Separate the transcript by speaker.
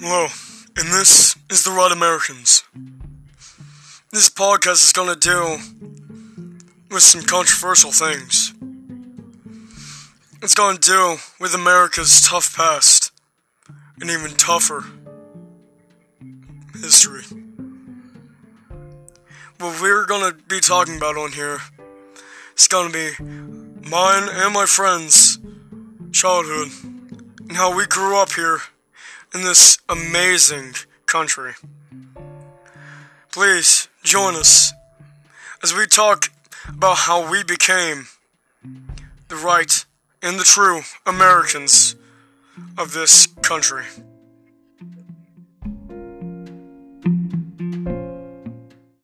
Speaker 1: Hello, and this is The Right Americans. This podcast is going to deal with some controversial things. It's going to deal with America's tough past and even tougher history. What we're going to be talking about on here is going to be mine and my friends' childhood and how we grew up here in this amazing country. Please join us as we talk about how we became the right and the true Americans of this country.